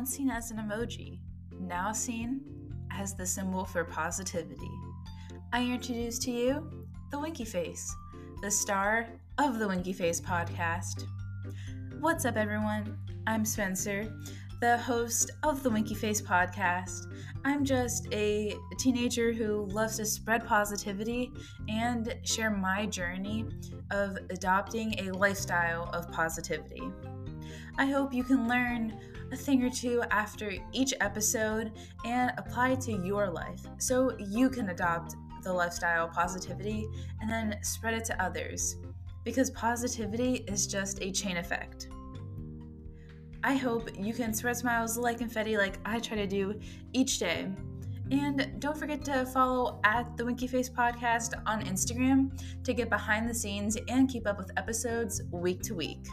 once seen as an emoji, now seen as the symbol for positivity. I introduce to you the Winky Face, the star of the Winky Face podcast. What's up, everyone? I'm Spencer, the host of the Winky Face podcast. I'm just a teenager who loves to spread positivity and share my journey of adopting a lifestyle of positivity. I hope you can learn a thing or two after each episode and apply it to your life so you can adopt the lifestyle positivity and then spread it to others because positivity is just a chain effect. I hope you can spread smiles like confetti like I try to do each day. And don't forget to follow at the Winky Face Podcast on Instagram to get behind the scenes and keep up with episodes week to week.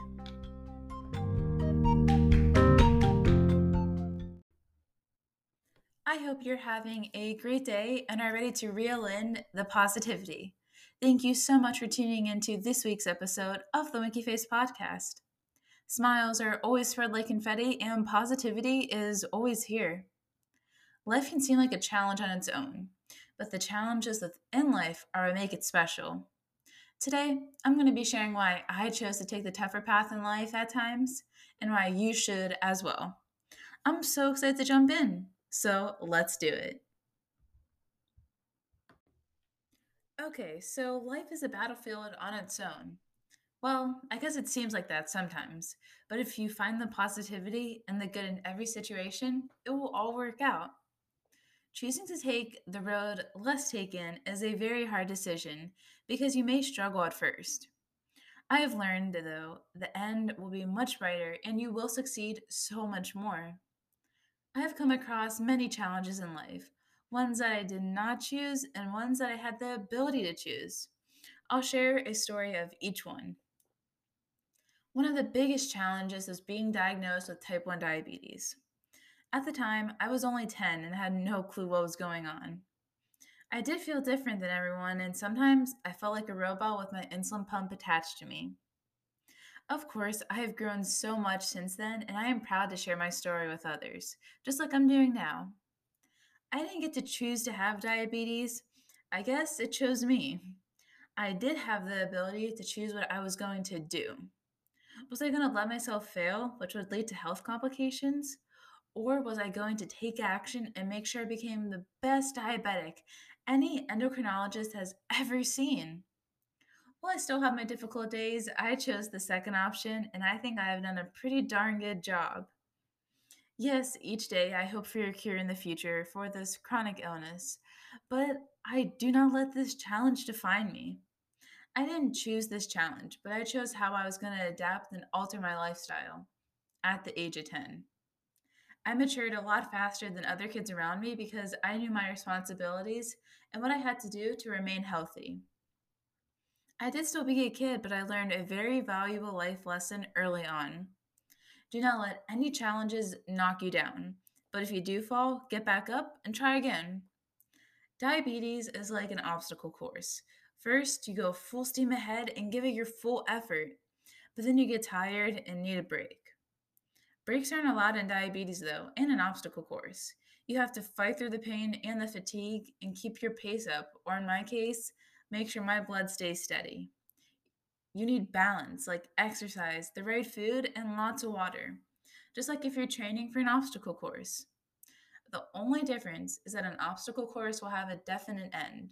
I hope you're having a great day and are ready to reel in the positivity. Thank you so much for tuning into this week's episode of the Winky Face Podcast. Smiles are always spread like confetti, and positivity is always here. Life can seem like a challenge on its own, but the challenges within life are what make it special. Today, I'm going to be sharing why I chose to take the tougher path in life at times and why you should as well. I'm so excited to jump in, so let's do it. Okay, so life is a battlefield on its own. Well, I guess it seems like that sometimes, but if you find the positivity and the good in every situation, it will all work out. Choosing to take the road less taken is a very hard decision because you may struggle at first. I have learned, though, the end will be much brighter and you will succeed so much more. I have come across many challenges in life, ones that I did not choose and ones that I had the ability to choose. I'll share a story of each one. One of the biggest challenges was being diagnosed with type 1 diabetes. At the time, I was only 10 and had no clue what was going on. I did feel different than everyone, and sometimes I felt like a robot with my insulin pump attached to me. Of course, I have grown so much since then, and I am proud to share my story with others, just like I'm doing now. I didn't get to choose to have diabetes, I guess it chose me. I did have the ability to choose what I was going to do. Was I going to let myself fail, which would lead to health complications? Or was I going to take action and make sure I became the best diabetic any endocrinologist has ever seen? While I still have my difficult days, I chose the second option, and I think I have done a pretty darn good job. Yes, each day I hope for your cure in the future for this chronic illness, but I do not let this challenge define me. I didn't choose this challenge, but I chose how I was going to adapt and alter my lifestyle at the age of 10. I matured a lot faster than other kids around me because I knew my responsibilities and what I had to do to remain healthy. I did still be a kid, but I learned a very valuable life lesson early on. Do not let any challenges knock you down, but if you do fall, get back up and try again. Diabetes is like an obstacle course. First, you go full steam ahead and give it your full effort, but then you get tired and need a break. Breaks aren't allowed in diabetes, though, and an obstacle course. You have to fight through the pain and the fatigue and keep your pace up, or in my case, make sure my blood stays steady. You need balance, like exercise, the right food, and lots of water, just like if you're training for an obstacle course. The only difference is that an obstacle course will have a definite end.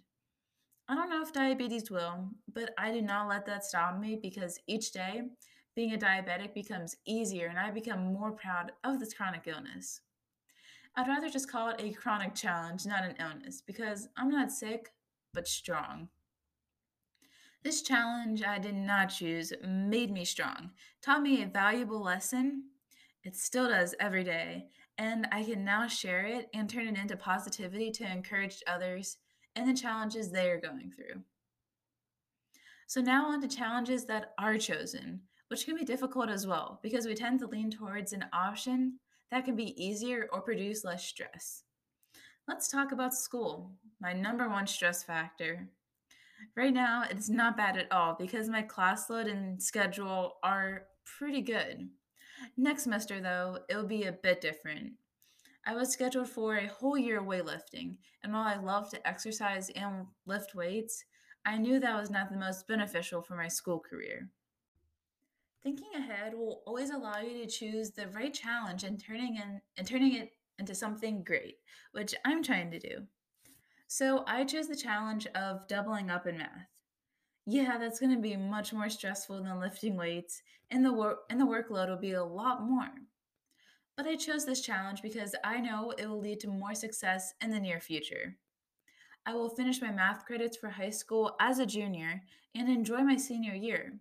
I don't know if diabetes will, but I do not let that stop me because each day being a diabetic becomes easier and I become more proud of this chronic illness. I'd rather just call it a chronic challenge, not an illness, because I'm not sick, but strong. This challenge I did not choose made me strong, taught me a valuable lesson. It still does every day, and I can now share it and turn it into positivity to encourage others and the challenges they are going through. So, now on to challenges that are chosen, which can be difficult as well because we tend to lean towards an option that can be easier or produce less stress. Let's talk about school, my number one stress factor. Right now, it's not bad at all because my class load and schedule are pretty good. Next semester, though, it will be a bit different. I was scheduled for a whole year of weightlifting, and while I love to exercise and lift weights, I knew that was not the most beneficial for my school career. Thinking ahead will always allow you to choose the right challenge and turning in and turning it into something great, which I'm trying to do. So I chose the challenge of doubling up in math. Yeah, that's going to be much more stressful than lifting weights, and the work and the workload will be a lot more. But I chose this challenge because I know it will lead to more success in the near future. I will finish my math credits for high school as a junior and enjoy my senior year,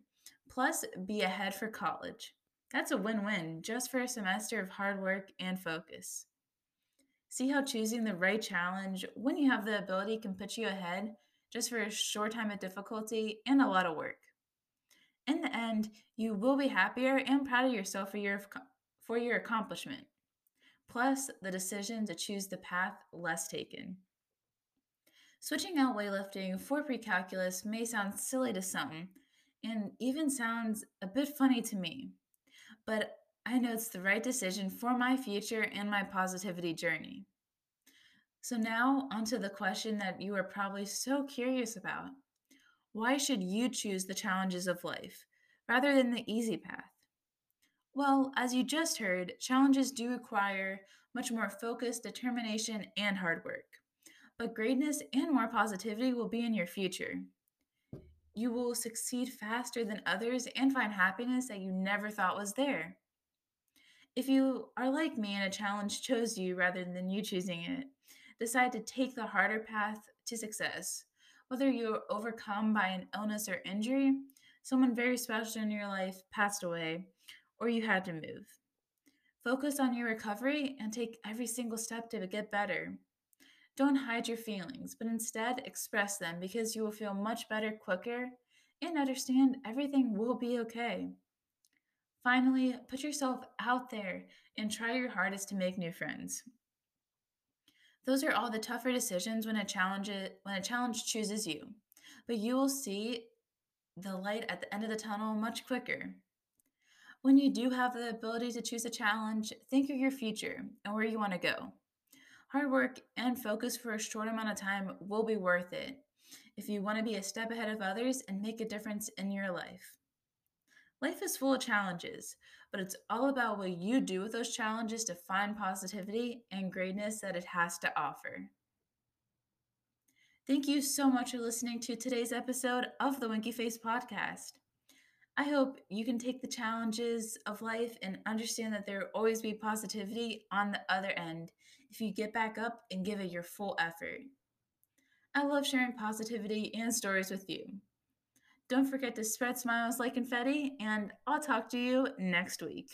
plus be ahead for college. That's a win win just for a semester of hard work and focus. See how choosing the right challenge when you have the ability can put you ahead just for a short time of difficulty and a lot of work. In the end, you will be happier and proud of yourself for your, for your accomplishment, plus the decision to choose the path less taken. Switching out weightlifting for pre-calculus may sound silly to some, and even sounds a bit funny to me, but I know it's the right decision for my future and my positivity journey. So, now onto the question that you are probably so curious about Why should you choose the challenges of life rather than the easy path? Well, as you just heard, challenges do require much more focus, determination, and hard work. But greatness and more positivity will be in your future. You will succeed faster than others and find happiness that you never thought was there. If you are like me and a challenge chose you rather than you choosing it, decide to take the harder path to success. Whether you're overcome by an illness or injury, someone very special in your life passed away, or you had to move. Focus on your recovery and take every single step to get better. Don't hide your feelings, but instead express them because you will feel much better quicker and understand everything will be okay. Finally, put yourself out there and try your hardest to make new friends. Those are all the tougher decisions when a challenge when a challenge chooses you. But you will see the light at the end of the tunnel much quicker. When you do have the ability to choose a challenge, think of your future and where you want to go. Hard work and focus for a short amount of time will be worth it if you want to be a step ahead of others and make a difference in your life. Life is full of challenges, but it's all about what you do with those challenges to find positivity and greatness that it has to offer. Thank you so much for listening to today's episode of the Winky Face Podcast. I hope you can take the challenges of life and understand that there will always be positivity on the other end if you get back up and give it your full effort. I love sharing positivity and stories with you. Don't forget to spread smiles like confetti, and I'll talk to you next week.